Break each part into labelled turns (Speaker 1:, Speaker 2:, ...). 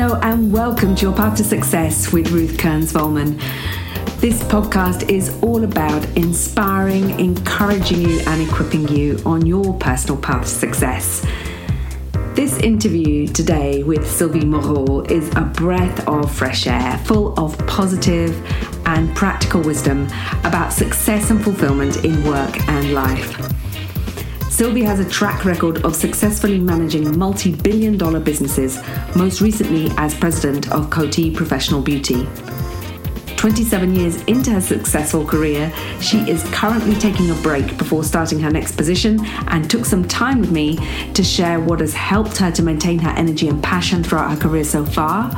Speaker 1: Hello and welcome to Your Path to Success with Ruth Kearns Volman. This podcast is all about inspiring, encouraging you, and equipping you on your personal path to success. This interview today with Sylvie Moreau is a breath of fresh air, full of positive and practical wisdom about success and fulfillment in work and life. Sylvie has a track record of successfully managing multi billion dollar businesses, most recently as president of Coty Professional Beauty. 27 years into her successful career, she is currently taking a break before starting her next position and took some time with me to share what has helped her to maintain her energy and passion throughout her career so far,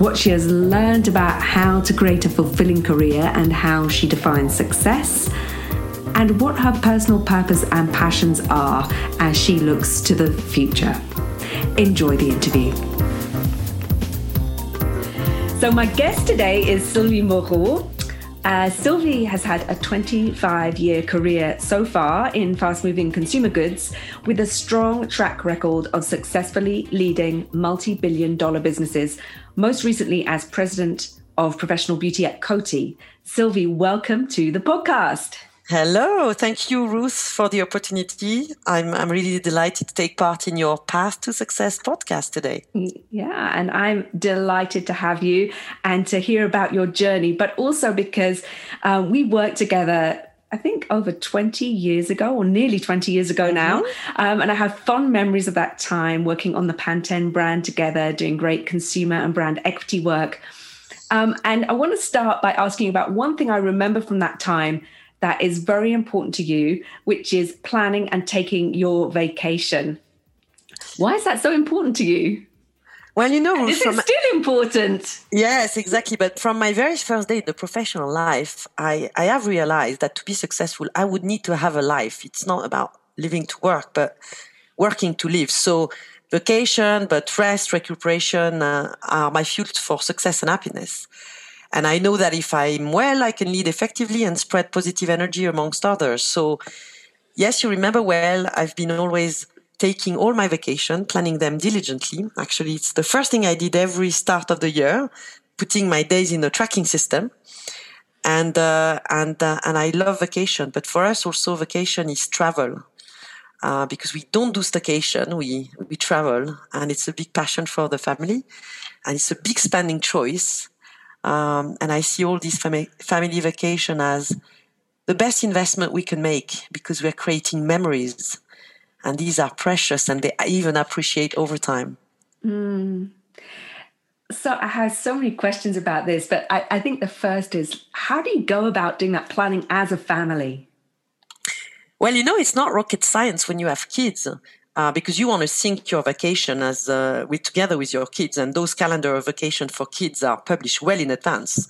Speaker 1: what she has learned about how to create a fulfilling career and how she defines success and what her personal purpose and passions are as she looks to the future. Enjoy the interview. So, my guest today is Sylvie Moreau. Uh, Sylvie has had a 25 year career so far in fast moving consumer goods with a strong track record of successfully leading multi billion dollar businesses, most recently as president of professional beauty at Coty. Sylvie, welcome to the podcast.
Speaker 2: Hello. Thank you, Ruth, for the opportunity. I'm, I'm really delighted to take part in your Path to Success podcast today.
Speaker 1: Yeah. And I'm delighted to have you and to hear about your journey, but also because uh, we worked together I think over 20 years ago, or nearly 20 years ago now. Mm-hmm. Um, and I have fond memories of that time working on the Pantene brand together, doing great consumer and brand equity work. Um, and I want to start by asking about one thing I remember from that time that is very important to you, which is planning and taking your vacation. Why is that so important to you?
Speaker 2: Well, you know,
Speaker 1: is from, it still important?
Speaker 2: Yes, exactly. But from my very first day in the professional life, I, I have realized that to be successful, I would need to have a life. It's not about living to work, but working to live. So vacation, but rest, recuperation uh, are my fuel for success and happiness. And I know that if I'm well, I can lead effectively and spread positive energy amongst others. So, yes, you remember well, I've been always taking all my vacation, planning them diligently. Actually, it's the first thing I did every start of the year, putting my days in a tracking system. And, uh, and, uh, and I love vacation. But for us also, vacation is travel. Uh, because we don't do staycation, we, we travel and it's a big passion for the family and it's a big spending choice. Um, and I see all these fami- family vacation as the best investment we can make because we're creating memories and these are precious and they even appreciate over time.
Speaker 1: Mm. So I have so many questions about this, but I, I think the first is how do you go about doing that planning as a family?
Speaker 2: Well, you know, it's not rocket science when you have kids uh, because you want to sync your vacation as uh, with together with your kids, and those calendar of vacation for kids are published well in advance.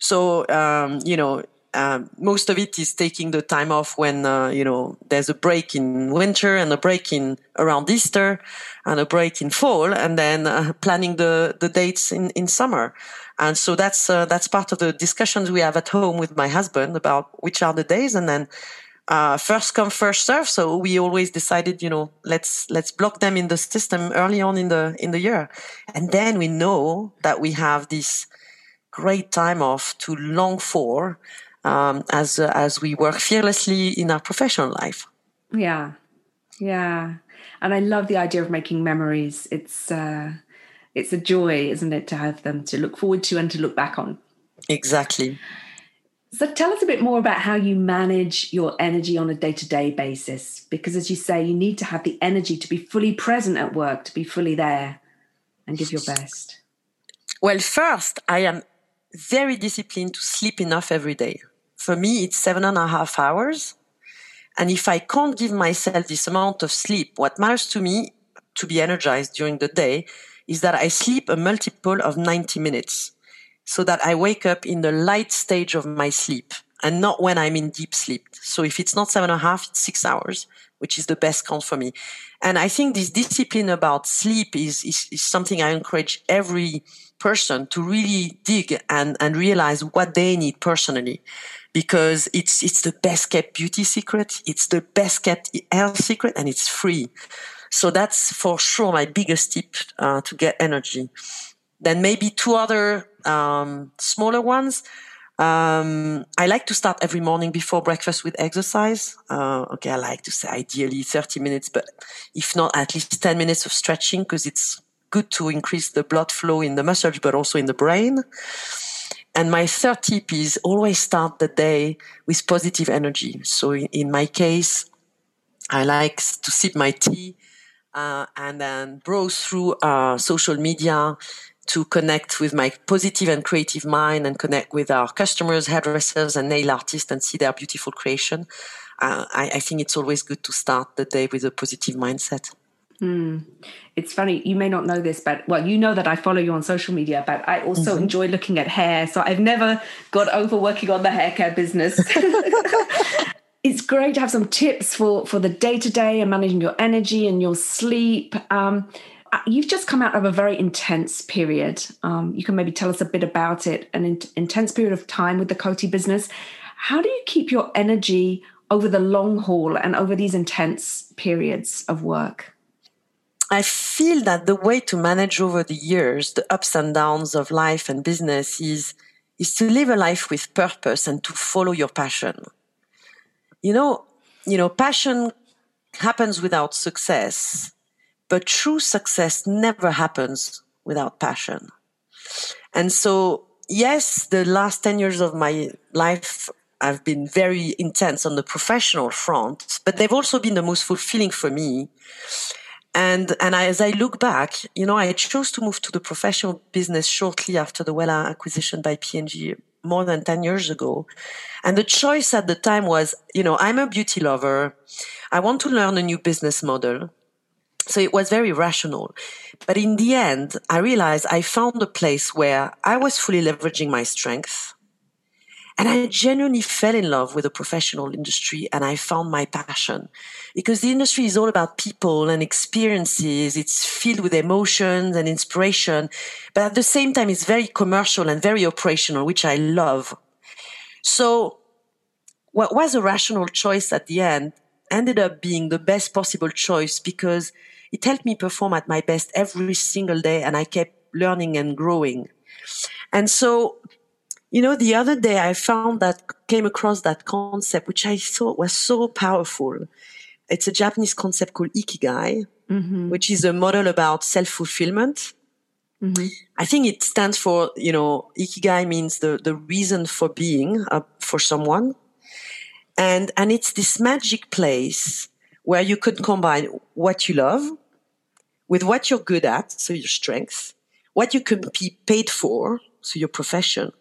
Speaker 2: So um, you know. Um, most of it is taking the time off when uh, you know there's a break in winter and a break in around Easter and a break in fall, and then uh, planning the the dates in in summer. And so that's uh, that's part of the discussions we have at home with my husband about which are the days, and then uh, first come first serve. So we always decided you know let's let's block them in the system early on in the in the year. And then we know that we have this great time off to long for um, as uh, as we work fearlessly in our professional life.
Speaker 1: Yeah. Yeah. And i love the idea of making memories. It's uh it's a joy isn't it to have them to look forward to and to look back on.
Speaker 2: Exactly
Speaker 1: so tell us a bit more about how you manage your energy on a day-to-day basis because as you say you need to have the energy to be fully present at work to be fully there and give your best.
Speaker 2: Well, first, I am very disciplined to sleep enough every day. For me, it's seven and a half hours. And if I can't give myself this amount of sleep, what matters to me to be energized during the day is that I sleep a multiple of 90 minutes so that I wake up in the light stage of my sleep and not when I'm in deep sleep. So if it's not seven and a half, it's six hours, which is the best count for me. And I think this discipline about sleep is, is, is something I encourage every person to really dig and, and realize what they need personally because it's, it's the best kept beauty secret. It's the best kept health secret and it's free. So that's for sure my biggest tip uh, to get energy. Then maybe two other um, smaller ones. Um, I like to start every morning before breakfast with exercise. Uh, okay, I like to say ideally 30 minutes, but if not, at least 10 minutes of stretching because it's good to increase the blood flow in the muscles, but also in the brain. And my third tip is always start the day with positive energy. So in, in my case, I like to sip my tea uh, and then browse through uh, social media to connect with my positive and creative mind and connect with our customers, hairdressers, and nail artists and see their beautiful creation. Uh, I, I, think it's always good to start the day with a positive mindset.
Speaker 1: Mm. It's funny, you may not know this, but well, you know that I follow you on social media, but I also mm-hmm. enjoy looking at hair. So I've never got over working on the hair care business. it's great to have some tips for for the day to day and managing your energy and your sleep. Um, you've just come out of a very intense period. Um, you can maybe tell us a bit about it an in- intense period of time with the Coty business. How do you keep your energy over the long haul and over these intense periods of work?
Speaker 2: I feel that the way to manage over the years the ups and downs of life and business is is to live a life with purpose and to follow your passion. You know, you know, passion happens without success but true success never happens without passion. And so, yes, the last 10 years of my life have been very intense on the professional front, but they've also been the most fulfilling for me. And, and as I look back, you know, I chose to move to the professional business shortly after the Wella acquisition by P&G more than 10 years ago. And the choice at the time was, you know, I'm a beauty lover. I want to learn a new business model. So it was very rational. But in the end, I realized I found a place where I was fully leveraging my strength. And I genuinely fell in love with the professional industry and I found my passion because the industry is all about people and experiences. It's filled with emotions and inspiration, but at the same time, it's very commercial and very operational, which I love. So what was a rational choice at the end ended up being the best possible choice because it helped me perform at my best every single day and I kept learning and growing. And so, you know, the other day I found that came across that concept, which I thought was so powerful. It's a Japanese concept called ikigai, mm-hmm. which is a model about self-fulfillment. Mm-hmm. I think it stands for, you know, ikigai means the, the reason for being uh, for someone. And, and it's this magic place where you could combine what you love with what you're good at, so your strengths, what you can be paid for, so your profession,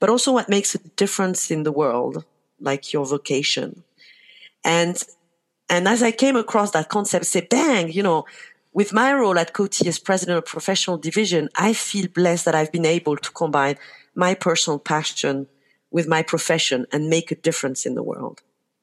Speaker 2: but also what makes a difference in the world, like your vocation. And and as I came across that concept, say, bang, you know, with my role at Coty as president of professional division, I feel blessed that I've been able to combine my personal passion with my profession and make a difference in the world.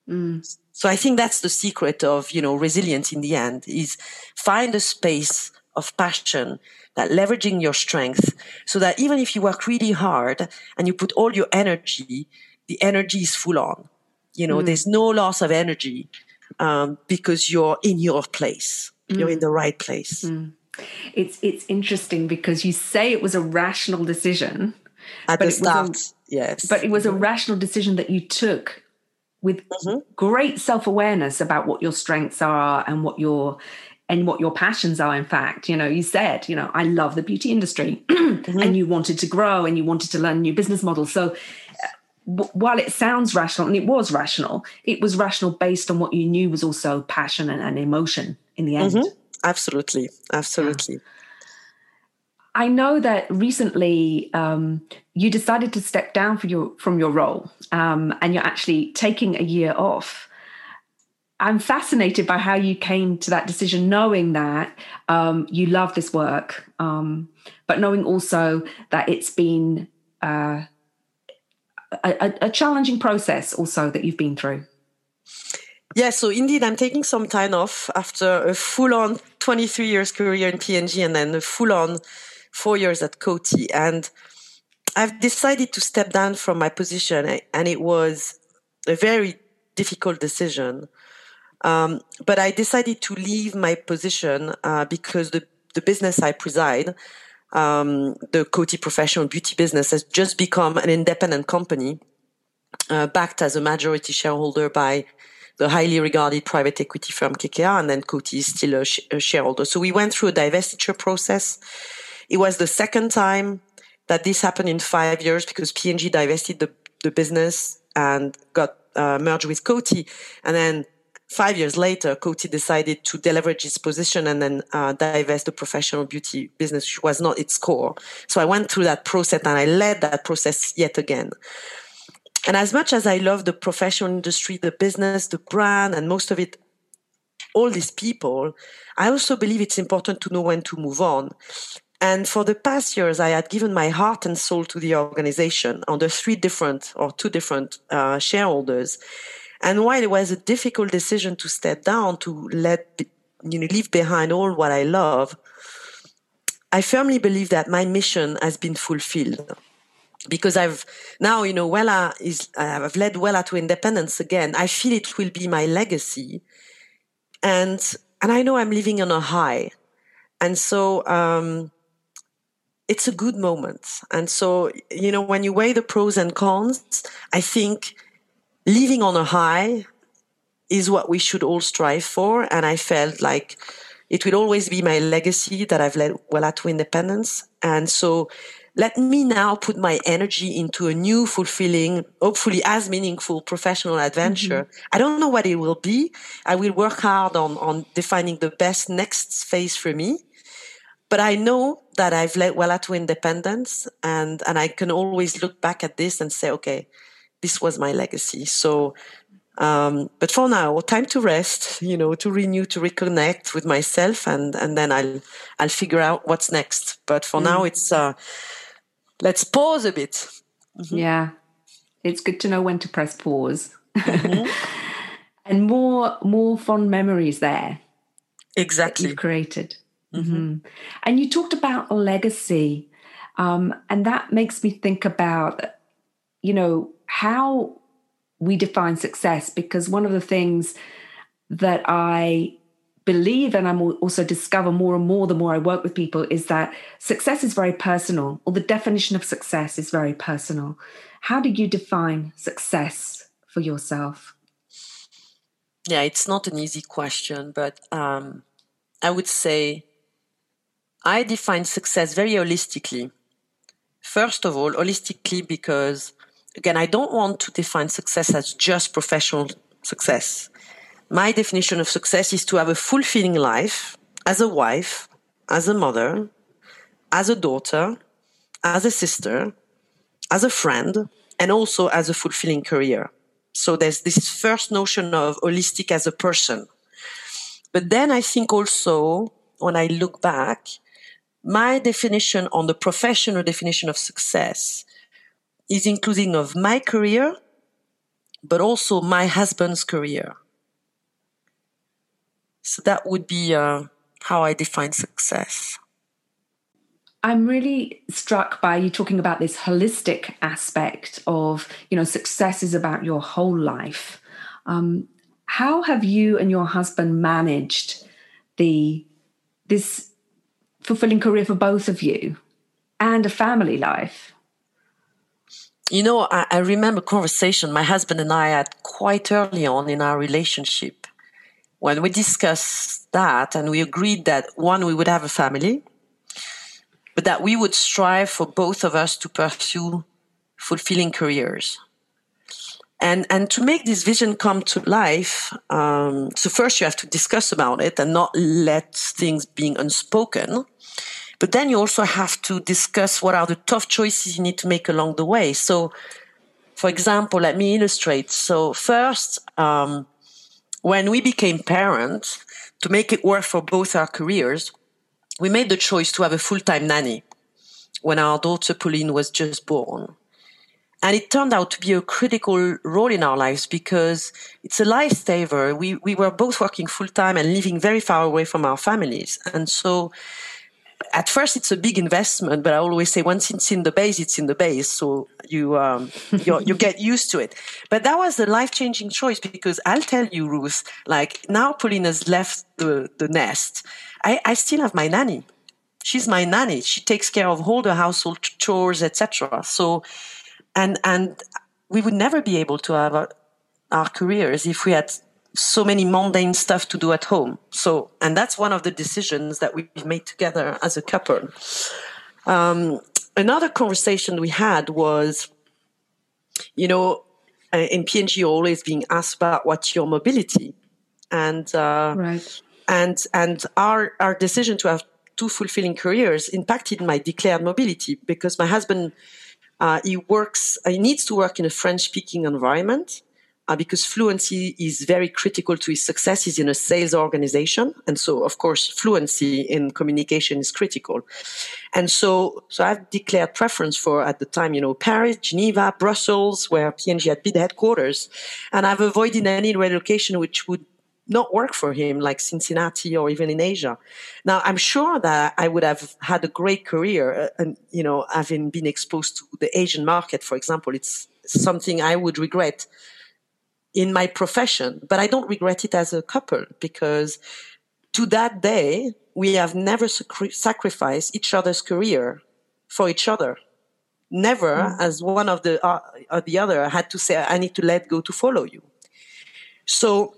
Speaker 2: Mm. So I think that's the secret of, you know, resilience in the end is find a space of passion that leveraging your strength so that even if you work really hard and you put all your energy, the energy is full on. You know, mm. there's no loss of energy um, because you're in your place. Mm. You're in the right place. Mm.
Speaker 1: It's it's interesting because you say it was a rational decision
Speaker 2: at the start. A, yes,
Speaker 1: but it was a rational decision that you took with mm-hmm. great self-awareness about what your strengths are and what your and what your passions are in fact you know you said you know i love the beauty industry mm-hmm. and you wanted to grow and you wanted to learn new business models so uh, while it sounds rational and it was rational it was rational based on what you knew was also passion and, and emotion in the end mm-hmm.
Speaker 2: absolutely absolutely yeah.
Speaker 1: I know that recently um, you decided to step down from your from your role, um, and you're actually taking a year off. I'm fascinated by how you came to that decision, knowing that um, you love this work, um, but knowing also that it's been uh, a, a challenging process, also that you've been through.
Speaker 2: Yeah, so indeed, I'm taking some time off after a full-on 23 years career in P&G and then a full-on four years at Coty. And I've decided to step down from my position, and it was a very difficult decision. Um, but I decided to leave my position uh, because the, the business I preside, um, the Coty Professional Beauty business, has just become an independent company, uh, backed as a majority shareholder by the highly regarded private equity firm KKR, and then Coty is still a, sh- a shareholder. So we went through a divestiture process. It was the second time that this happened in five years because P&G divested the, the business and got uh, merged with Coty. And then five years later, Coty decided to deleverage its position and then uh, divest the professional beauty business, which was not its core. So I went through that process and I led that process yet again. And as much as I love the professional industry, the business, the brand, and most of it, all these people, I also believe it's important to know when to move on. And for the past years, I had given my heart and soul to the organization under three different or two different uh, shareholders. And while it was a difficult decision to step down, to let, you know, leave behind all what I love, I firmly believe that my mission has been fulfilled because I've now, you know, Wella is, I've led Wella to independence again. I feel it will be my legacy. And, and I know I'm living on a high. And so, um, it's a good moment. And so, you know, when you weigh the pros and cons, I think living on a high is what we should all strive for. And I felt like it will always be my legacy that I've led Wella to independence. And so let me now put my energy into a new, fulfilling, hopefully as meaningful professional adventure. Mm-hmm. I don't know what it will be. I will work hard on, on defining the best next phase for me. But I know that I've led Wella to independence and, and I can always look back at this and say, okay, this was my legacy. So, um, but for now, time to rest, you know, to renew, to reconnect with myself and, and then I'll, I'll figure out what's next. But for mm. now, it's, uh, let's pause a bit.
Speaker 1: Mm-hmm. Yeah. It's good to know when to press pause. Mm-hmm. and more more fond memories there.
Speaker 2: Exactly.
Speaker 1: You've created. Mm-hmm. mm-hmm. And you talked about legacy. Um, and that makes me think about, you know, how we define success. Because one of the things that I believe and I'm also discover more and more the more I work with people is that success is very personal, or the definition of success is very personal. How do you define success for yourself?
Speaker 2: Yeah, it's not an easy question, but um, I would say I define success very holistically. First of all, holistically, because again, I don't want to define success as just professional success my definition of success is to have a fulfilling life as a wife, as a mother, as a daughter, as a sister, as a friend, and also as a fulfilling career. So there's this first notion of holistic as a person. But then I think also when I look back, my definition on the professional definition of success is including of my career, but also my husband's career. So that would be uh, how I define success.
Speaker 1: I'm really struck by you talking about this holistic aspect of, you know, success is about your whole life. Um, how have you and your husband managed the this fulfilling career for both of you and a family life?
Speaker 2: You know, I, I remember conversation my husband and I had quite early on in our relationship when we discussed that and we agreed that one, we would have a family, but that we would strive for both of us to pursue fulfilling careers. And, and to make this vision come to life, um, so first you have to discuss about it and not let things being unspoken. But then you also have to discuss what are the tough choices you need to make along the way. So, for example, let me illustrate. So first, um, when we became parents, to make it work for both our careers, we made the choice to have a full-time nanny when our daughter Pauline was just born. And it turned out to be a critical role in our lives because it's a lifesaver. We, we were both working full time and living very far away from our families. And so at first it's a big investment, but I always say once it's in the base, it's in the base. So you um, you get used to it. But that was a life changing choice because I'll tell you, Ruth, like now Pauline has left the, the nest. I, I still have my nanny. She's my nanny. She takes care of all the household chores, etc. So, and and we would never be able to have our, our careers if we had so many mundane stuff to do at home. So, and that's one of the decisions that we've made together as a couple. Um, another conversation we had was, you know, uh, in P&G, always being asked about what's your mobility, and uh, right. and and our our decision to have two fulfilling careers impacted my declared mobility because my husband uh, he works he needs to work in a French speaking environment uh, because fluency is very critical to his success. He's in a sales organization. And so, of course, fluency in communication is critical. And so, so I've declared preference for, at the time, you know, Paris, Geneva, Brussels, where P&G had big headquarters. And I've avoided any relocation which would not work for him, like Cincinnati or even in Asia. Now, I'm sure that I would have had a great career, uh, and you know, having been exposed to the Asian market, for example, it's something I would regret in my profession, but I don't regret it as a couple because to that day, we have never sacri- sacrificed each other's career for each other. Never, mm. as one of the uh, or the other had to say, "I need to let go to follow you." So,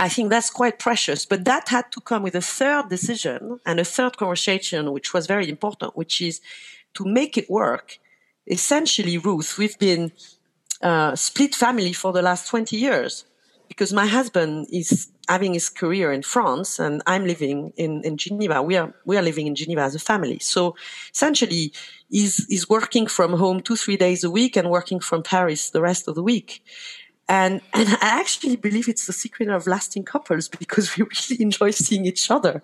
Speaker 2: I think that's quite precious. But that had to come with a third decision and a third conversation, which was very important, which is to make it work. Essentially, Ruth, we've been uh, split family for the last 20 years because my husband is having his career in France and I'm living in, in Geneva. We are, we are living in Geneva as a family. So essentially he's, he's working from home two, three days a week and working from Paris the rest of the week. And, and I actually believe it's the secret of lasting couples because we really enjoy seeing each other.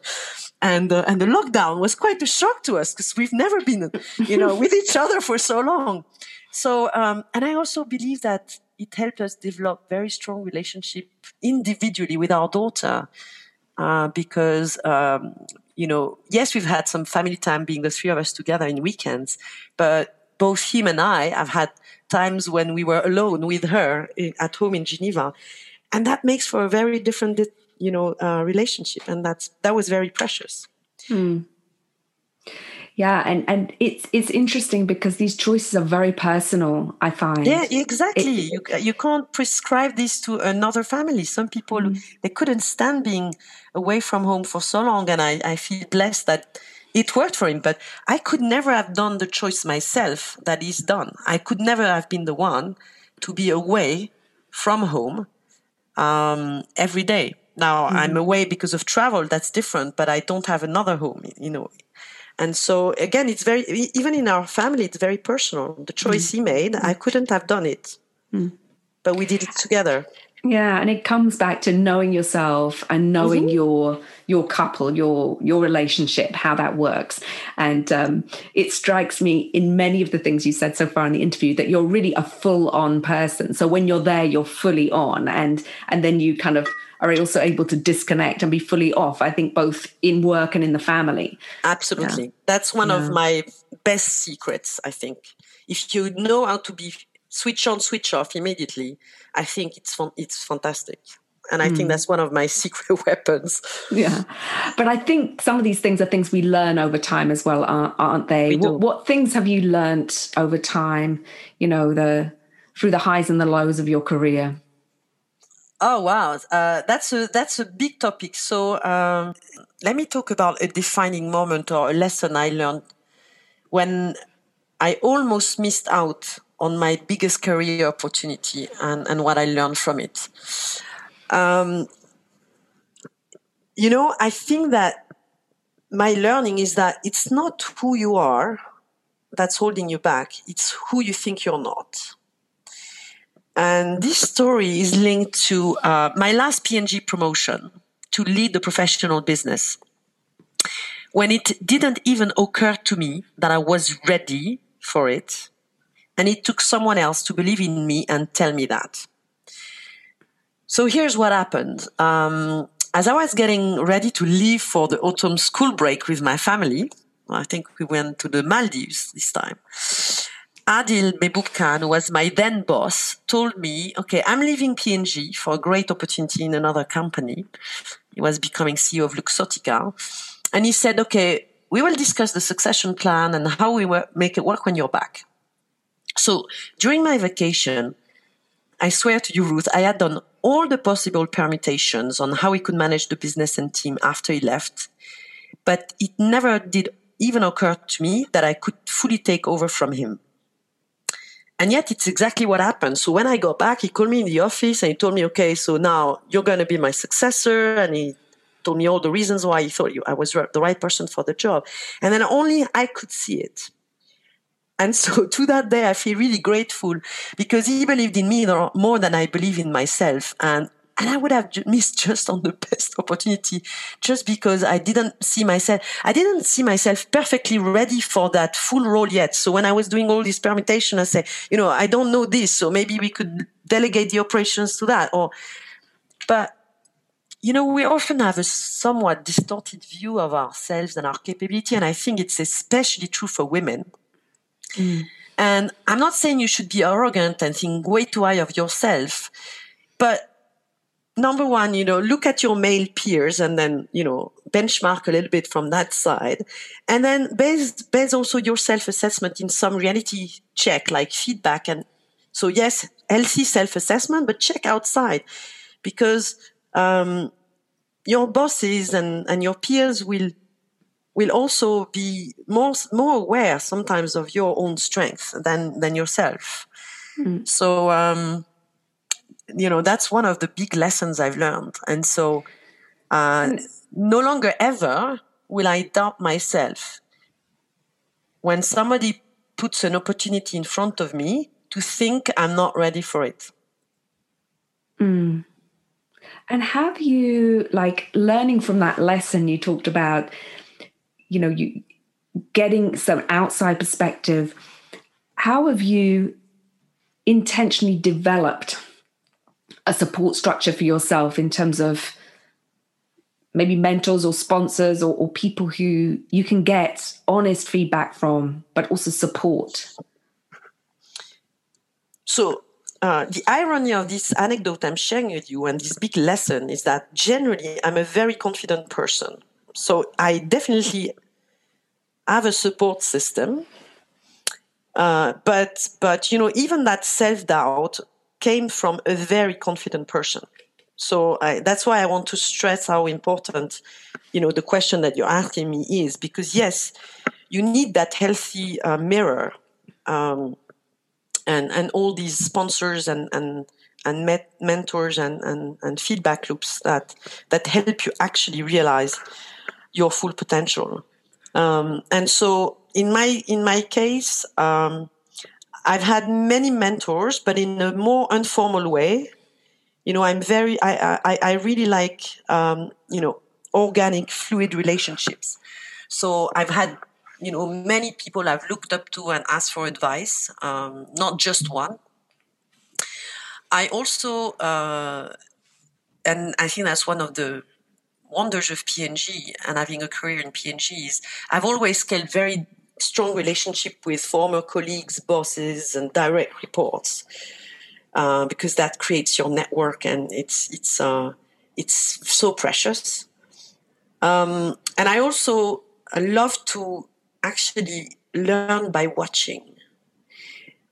Speaker 2: And, uh, and the lockdown was quite a shock to us because we've never been, you know, with each other for so long. So, um, and I also believe that it helped us develop very strong relationship individually with our daughter, uh, because, um, you know, yes, we've had some family time being the three of us together in weekends, but both him and I have had times when we were alone with her at home in Geneva. And that makes for a very different, you know, uh, relationship. And that's, that was very precious. Mm
Speaker 1: yeah and and it's it's interesting because these choices are very personal i find
Speaker 2: yeah exactly it, you, you can't prescribe this to another family some people mm-hmm. they couldn't stand being away from home for so long and i, I feel blessed that it worked for him but i could never have done the choice myself that he's done i could never have been the one to be away from home um, every day now mm-hmm. i'm away because of travel that's different but i don't have another home you know and so again, it's very, even in our family, it's very personal. The choice mm. he made, I couldn't have done it, mm. but we did it together.
Speaker 1: Yeah, and it comes back to knowing yourself and knowing mm-hmm. your your couple, your your relationship, how that works. And um, it strikes me in many of the things you said so far in the interview that you're really a full on person. So when you're there, you're fully on, and and then you kind of are also able to disconnect and be fully off. I think both in work and in the family.
Speaker 2: Absolutely. Yeah. That's one yeah. of my best secrets, I think. If you know how to be switch on, switch off immediately, I think it's fun, it's fantastic. And I mm. think hmm. that's one of my secret weapons.
Speaker 1: Yeah. But I think some of these things are things we learn over time as well, aren't they? What, what things have you learnt over time, you know, the through the highs and the lows of your career?
Speaker 2: Oh wow, uh, that's a that's a big topic. So um, let me talk about a defining moment or a lesson I learned when I almost missed out on my biggest career opportunity and, and what I learned from it. Um, you know, I think that my learning is that it's not who you are that's holding you back; it's who you think you're not. And this story is linked to uh, my last P&G promotion to lead the professional business. When it didn't even occur to me that I was ready for it, and it took someone else to believe in me and tell me that. So here's what happened. Um, as I was getting ready to leave for the autumn school break with my family, I think we went to the Maldives this time. Adil Mehboob who was my then boss, told me, okay, I'm leaving P&G for a great opportunity in another company. He was becoming CEO of Luxottica. And he said, okay, we will discuss the succession plan and how we make it work when you're back. So during my vacation, I swear to you, Ruth, I had done all the possible permutations on how we could manage the business and team after he left. But it never did even occur to me that I could fully take over from him. And yet it's exactly what happened. So when I got back, he called me in the office and he told me, okay, so now you're going to be my successor. And he told me all the reasons why he thought I was the right person for the job. And then only I could see it. And so to that day, I feel really grateful because he believed in me more than I believe in myself. And, and I would have missed just on the best opportunity just because I didn't see myself, I didn't see myself perfectly ready for that full role yet. So when I was doing all this permutation, I say, you know, I don't know this. So maybe we could delegate the operations to that or, but you know, we often have a somewhat distorted view of ourselves and our capability. And I think it's especially true for women Mm. And I'm not saying you should be arrogant and think way too high of yourself, but number one, you know, look at your male peers and then, you know, benchmark a little bit from that side. And then base, base also your self-assessment in some reality check, like feedback. And so yes, healthy self-assessment, but check outside because, um, your bosses and, and your peers will will also be more more aware sometimes of your own strength than than yourself. Mm. So um, you know that's one of the big lessons I've learned, and so uh, mm. no longer ever will I doubt myself when somebody puts an opportunity in front of me to think I'm not ready for it.
Speaker 1: Mm. And have you, like, learning from that lesson you talked about, you know you getting some outside perspective how have you intentionally developed a support structure for yourself in terms of maybe mentors or sponsors or, or people who you can get honest feedback from but also support
Speaker 2: so uh, the irony of this anecdote I'm sharing with you and this big lesson is that generally I'm a very confident person. So I definitely have a support system. Uh, but but you know even that self doubt came from a very confident person. So I, that's why I want to stress how important you know the question that you're asking me is because yes, you need that healthy uh, mirror. Um, and, and all these sponsors and, and and met mentors and, and, and feedback loops that that help you actually realize your full potential. Um, and so in my in my case, um, I've had many mentors, but in a more informal way. You know, I'm very I I, I really like um, you know organic fluid relationships. So I've had you know many people I've looked up to and asked for advice, um, not just one. I also uh, and I think that's one of the wonders of P&G having a career in P&G is I've always kept very strong relationship with former colleagues, bosses, and direct reports uh, because that creates your network and it's it's uh, it's so precious. Um, and I also love to actually learn by watching.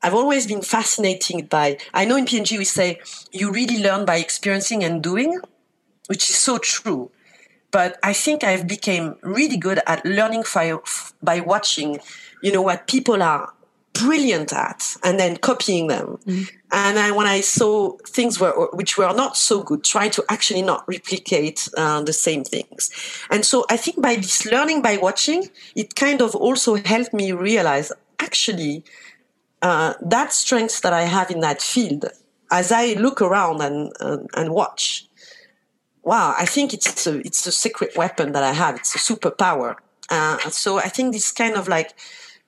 Speaker 2: I've always been fascinated by. I know in P&G we say you really learn by experiencing and doing, which is so true but I think I've become really good at learning by, watching, you know, what people are brilliant at and then copying them. Mm. And I, when I saw things were, which were not so good, try to actually not replicate uh, the same things. And so I think by this learning by watching, it kind of also helped me realize actually uh, that strength that I have in that field as I look around and, and, and watch wow, I think it's a, it's a secret weapon that I have. It's a superpower. Uh, so I think this kind of like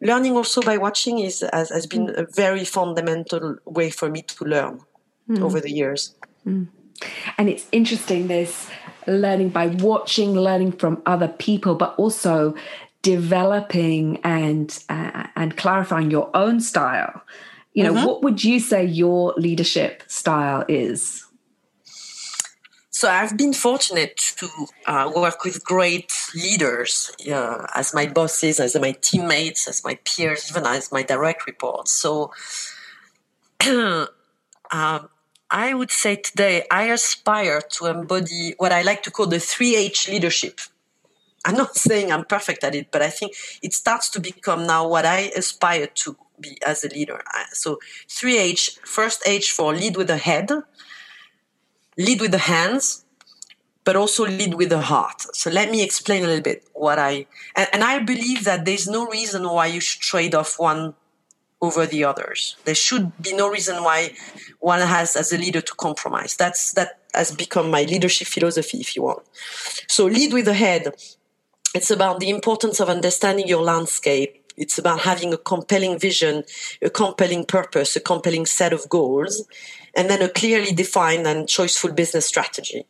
Speaker 2: learning also by watching is has, has been a very fundamental way for me to learn mm. over the years.
Speaker 1: Mm. And it's interesting this learning by watching, learning from other people, but also developing and uh, and clarifying your own style, you know, mm-hmm. what would you say your leadership style is?
Speaker 2: So I've been fortunate to uh, work with great leaders uh, as my bosses, as my teammates, as my peers, even as my direct reports. So um, I would say today I aspire to embody what I like to call the 3H leadership. I'm not saying I'm perfect at it, but I think it starts to become now what I aspire to be as a leader. So 3H, first H for lead with the head, lead with the hands, but also lead with the heart. So let me explain a little bit what I, and, and I believe that there's no reason why you should trade off one over the others. There should be no reason why one has as a leader to compromise. That's that has become my leadership philosophy, if you want. So lead with the head. It's about the importance of understanding your landscape. It's about having a compelling vision, a compelling purpose, a compelling set of goals, and then a clearly defined and choiceful business strategy.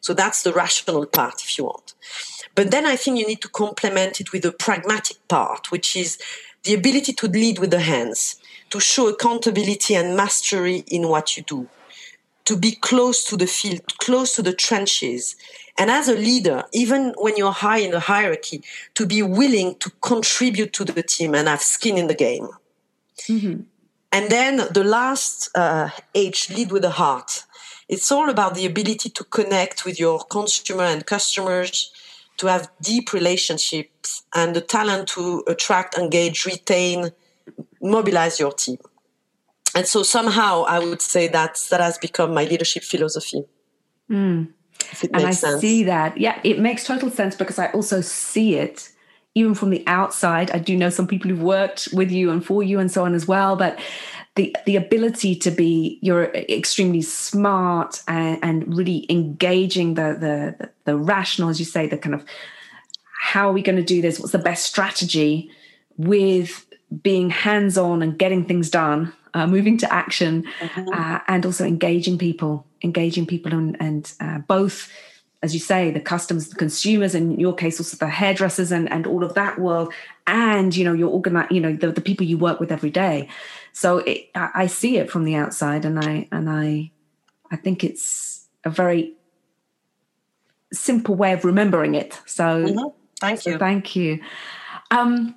Speaker 2: So that's the rational part, if you want. But then I think you need to complement it with a pragmatic part, which is the ability to lead with the hands, to show accountability and mastery in what you do, to be close to the field, close to the trenches. And as a leader, even when you're high in the hierarchy, to be willing to contribute to the team and have skin in the game. Mm-hmm. And then the last uh, H, lead with the heart. It's all about the ability to connect with your consumer and customers, to have deep relationships and the talent to attract, engage, retain, mobilize your team. And so somehow I would say that that has become my leadership philosophy.
Speaker 1: Mm. and I sense. see that. Yeah, it makes total sense because I also see it even from the outside. I do know some people who've worked with you and for you and so on as well, but the the ability to be you're extremely smart and, and really engaging the, the the rational as you say the kind of how are we going to do this what's the best strategy with being hands on and getting things done uh, moving to action mm-hmm. uh, and also engaging people engaging people and, and uh, both as you say, the customers, the consumers, and in your case also the hairdressers and, and all of that world, and you know your organize, you know the, the people you work with every day. So it, I see it from the outside, and I and I I think it's a very simple way of remembering it. So
Speaker 2: mm-hmm. thank
Speaker 1: so
Speaker 2: you,
Speaker 1: thank you. Um,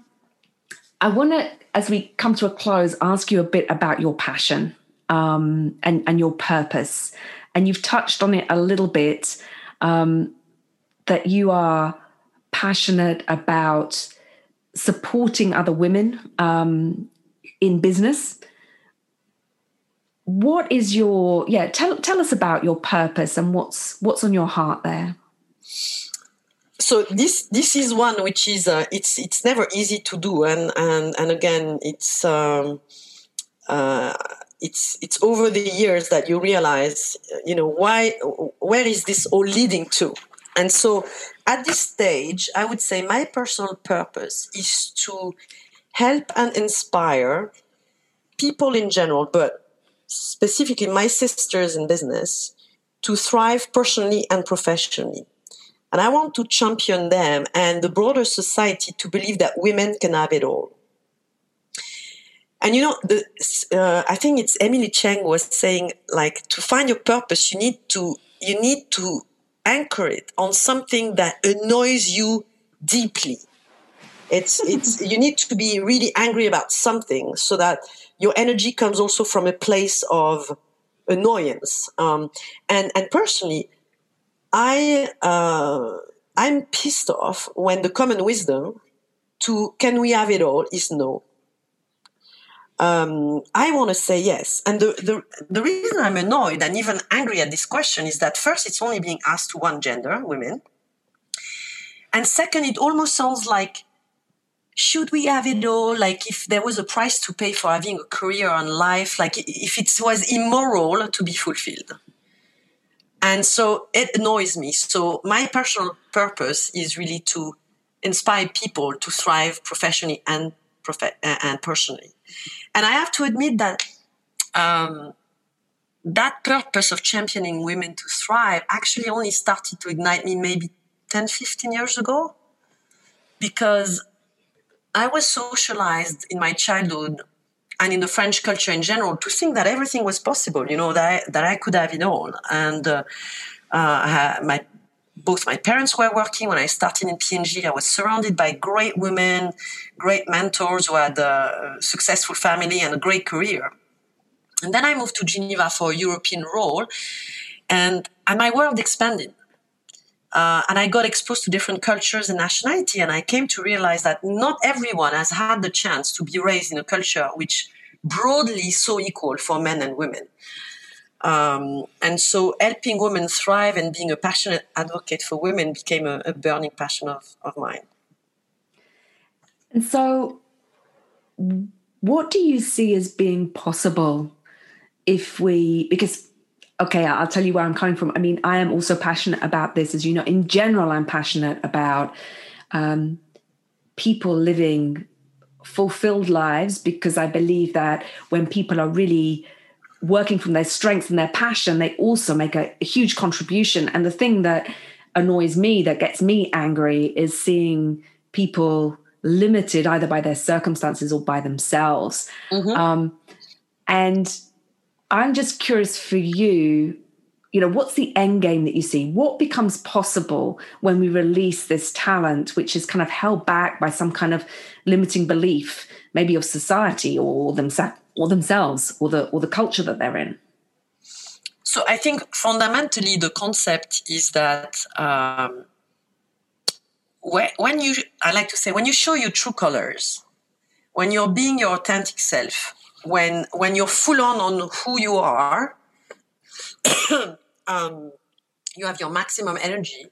Speaker 1: I want to, as we come to a close, ask you a bit about your passion um, and and your purpose, and you've touched on it a little bit um, that you are passionate about supporting other women um, in business. What is your yeah? Tell tell us about your purpose and what's what's on your heart there.
Speaker 2: So this this is one which is uh, it's it's never easy to do and and and again it's um, uh, it's it's over the years that you realize you know why where is this all leading to? And so at this stage i would say my personal purpose is to help and inspire people in general but specifically my sisters in business to thrive personally and professionally. And i want to champion them and the broader society to believe that women can have it all and you know, the, uh, I think it's Emily Cheng was saying like to find your purpose, you need to you need to anchor it on something that annoys you deeply. It's it's you need to be really angry about something so that your energy comes also from a place of annoyance. Um, and and personally, I uh, I'm pissed off when the common wisdom to can we have it all is no um, I want to say yes. And the, the, the reason I'm annoyed and even angry at this question is that first, it's only being asked to one gender, women. And second, it almost sounds like, should we have it all? Like if there was a price to pay for having a career and life, like if it was immoral to be fulfilled. And so it annoys me. So my personal purpose is really to inspire people to thrive professionally and, prof- and personally. And I have to admit that um, that purpose of championing women to thrive actually only started to ignite me maybe 10, 15 years ago. Because I was socialized in my childhood and in the French culture in general to think that everything was possible, you know, that I, that I could have it all. And uh, uh, my both my parents were working when I started in P&G. I was surrounded by great women, great mentors who had a successful family and a great career. And then I moved to Geneva for a European role, and, and my world expanded. Uh, and I got exposed to different cultures and nationality, and I came to realize that not everyone has had the chance to be raised in a culture which broadly so equal for men and women. Um, and so helping women thrive and being a passionate advocate for women became a, a burning passion of, of mine.
Speaker 1: And so, what do you see as being possible if we, because, okay, I'll tell you where I'm coming from. I mean, I am also passionate about this. As you know, in general, I'm passionate about um, people living fulfilled lives because I believe that when people are really working from their strengths and their passion, they also make a, a, huge contribution. And the thing that annoys me, that gets me angry, is seeing people limited either by their circumstances or by themselves. Mm-hmm. Um, and I'm just curious for you, you know, what's the end game that you see? What becomes possible when we release this talent, which is kind of held back by some kind of limiting belief, maybe of society or themselves? Or themselves or the or the culture that they're in.
Speaker 2: So i think fundamentally the concept is that um, when you i like to say when you show your true colors when you're being your authentic self when when you're full on on who you are um, you have your maximum energy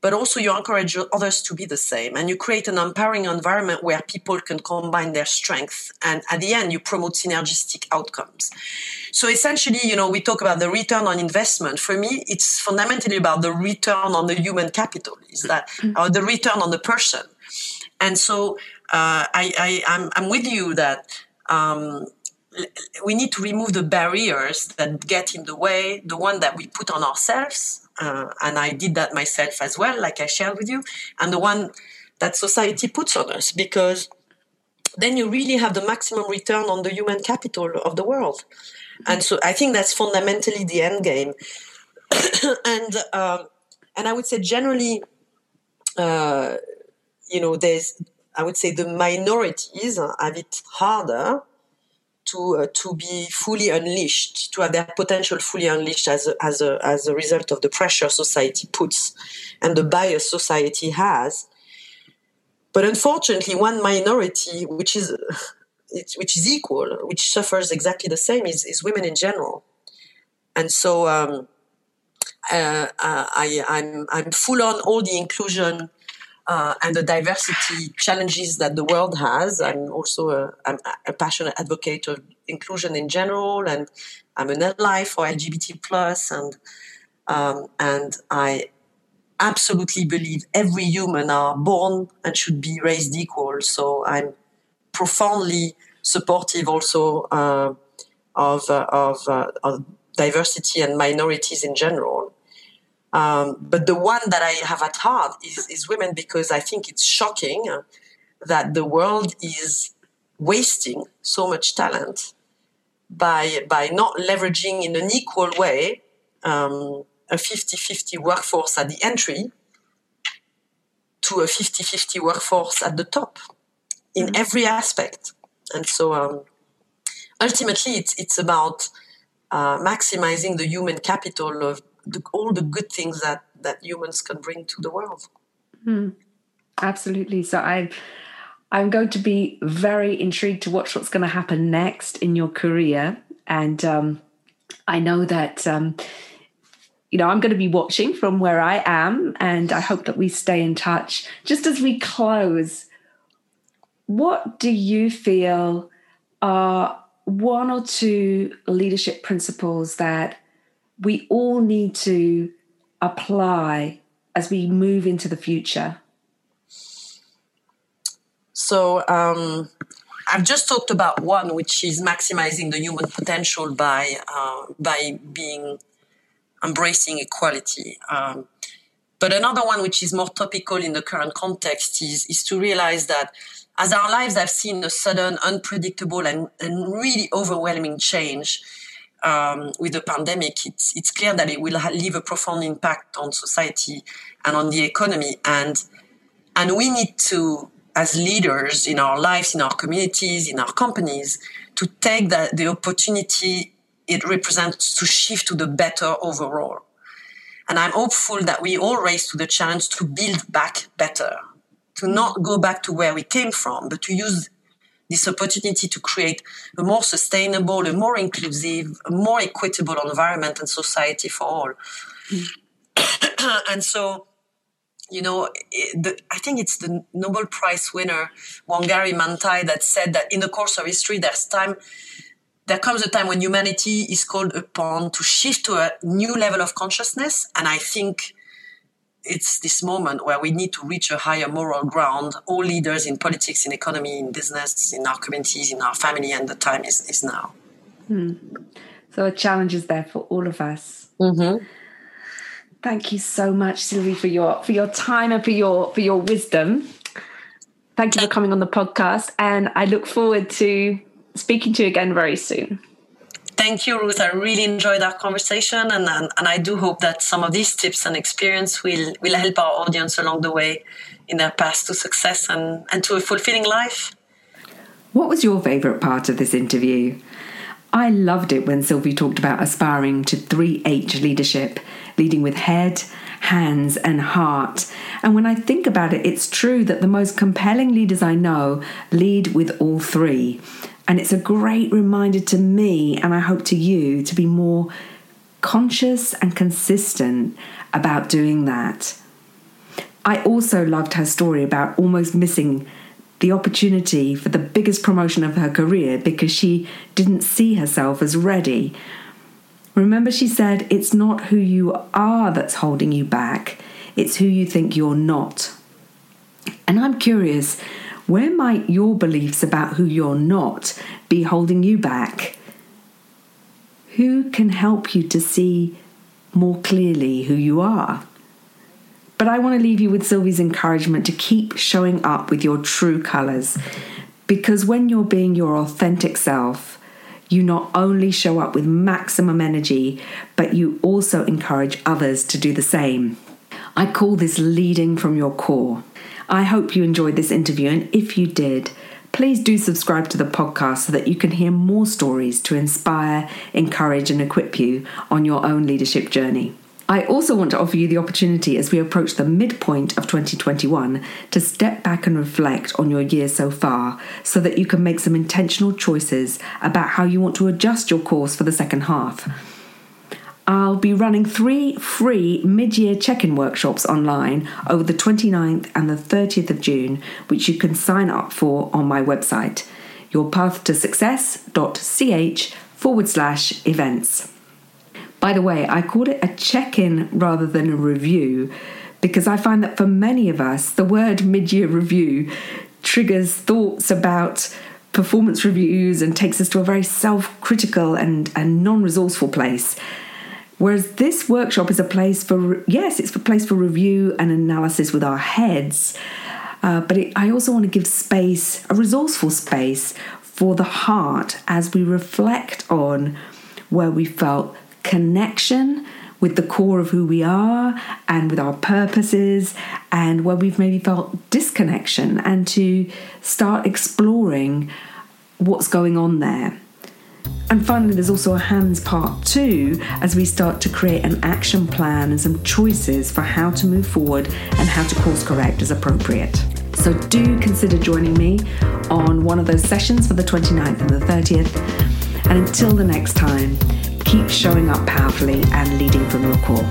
Speaker 2: but also you encourage others to be the same. And you create an empowering environment where people can combine their strengths and at the end you promote synergistic outcomes. So essentially you know we talk about the return on investment. For me it's fundamentally about the return on the human capital is that mm-hmm. or the return on the person. And so uh, I, I I'm, I'm with you that um, we need to remove the barriers that get in the way the one that we put on ourselves uh, and I did that myself as well, like I shared with you, and the one that society puts on us, because then you really have the maximum return on the human capital of the world. And so I think that's fundamentally the end game. and um, and I would say generally, uh, you know, there's I would say the minorities have it harder to uh, to be fully unleashed, to have their potential fully unleashed as a, as a as a result of the pressure society puts and the bias society has. But unfortunately, one minority which is which is equal, which suffers exactly the same, is, is women in general. And so um, uh, uh I, I'm I'm full on all the inclusion uh, and the diversity challenges that the world has. I'm also a, I'm a passionate advocate of inclusion in general, and I'm an ally for LGBT plus, and um, and I absolutely believe every human are born and should be raised equal. So I'm profoundly supportive also uh, of, uh, of, uh, of diversity and minorities in general. Um, but the one that I have at heart is, is women because I think it's shocking that the world is wasting so much talent by, by not leveraging in an equal way um, a 50-50 workforce at the entry to a 50-50 workforce at the top in mm-hmm. every aspect. And so um, ultimately it's, it's about uh, maximizing the human capital of the, all the good things that that humans can bring to the world.
Speaker 1: Mm, absolutely. So I. I'm going to be very intrigued to watch what's going to happen next in your career. And um, I know that, um, you know, I'm going to be watching from where I am, and I hope that we stay in touch. Just as we close, what do you feel are one or two leadership principles that we all need to apply as we move into the future?
Speaker 2: So, um, I've just talked about one, which is maximizing the human potential by uh, by being embracing equality. Um, but another one, which is more topical in the current context, is is to realize that as our lives have seen a sudden, unpredictable, and, and really overwhelming change um, with the pandemic, it's, it's clear that it will leave a profound impact on society and on the economy. And, and we need to, as leaders in our lives, in our communities, in our companies, to take the, the opportunity it represents to shift to the better overall. And I'm hopeful that we all raise to the challenge to build back better, to not go back to where we came from, but to use this opportunity to create a more sustainable, a more inclusive, a more equitable environment and society for all. Mm. and so, you know, the, I think it's the Nobel Prize winner, Wangari Maathai, that said that in the course of history, there's time there comes a time when humanity is called upon to shift to a new level of consciousness. And I think it's this moment where we need to reach a higher moral ground. All leaders in politics, in economy, in business, in our communities, in our family, and the time is, is now.
Speaker 1: Hmm. So a challenge is there for all of us.
Speaker 2: Mm-hmm.
Speaker 1: Thank you so much, Sylvie, for your for your time and for your for your wisdom. Thank you for coming on the podcast, and I look forward to speaking to you again very soon.
Speaker 2: Thank you, Ruth. I really enjoyed our conversation, and, and, and I do hope that some of these tips and experience will, will help our audience along the way in their path to success and, and to a fulfilling life.
Speaker 1: What was your favourite part of this interview? I loved it when Sylvie talked about aspiring to 3H leadership, leading with head, hands, and heart. And when I think about it, it's true that the most compelling leaders I know lead with all three. And it's a great reminder to me, and I hope to you, to be more conscious and consistent about doing that. I also loved her story about almost missing the opportunity for the biggest promotion of her career because she didn't see herself as ready. Remember, she said, it's not who you are that's holding you back, it's who you think you're not. And I'm curious where might your beliefs about who you're not be holding you back? Who can help you to see more clearly who you are? But I want to leave you with Sylvie's encouragement to keep showing up with your true colours. Because when you're being your authentic self, you not only show up with maximum energy, but you also encourage others to do the same. I call this leading from your core. I hope you enjoyed this interview, and if you did, please do subscribe to the podcast so that you can hear more stories to inspire, encourage, and equip you on your own leadership journey. I also want to offer you the opportunity as we approach the midpoint of 2021 to step back and reflect on your year so far so that you can make some intentional choices about how you want to adjust your course for the second half. I'll be running three free mid year check in workshops online over the 29th and the 30th of June, which you can sign up for on my website, yourpathtosuccess.ch forward slash events. By the way, I called it a check in rather than a review because I find that for many of us, the word mid year review triggers thoughts about performance reviews and takes us to a very self critical and, and non resourceful place. Whereas this workshop is a place for, yes, it's a place for review and analysis with our heads, uh, but it, I also want to give space, a resourceful space for the heart as we reflect on where we felt connection with the core of who we are and with our purposes, and where we've maybe felt disconnection, and to start exploring what's going on there. And finally, there's also a hands part two as we start to create an action plan and some choices for how to move forward and how to course correct as appropriate. So do consider joining me on one of those sessions for the 29th and the 30th. And until the next time, keep showing up powerfully and leading from your core.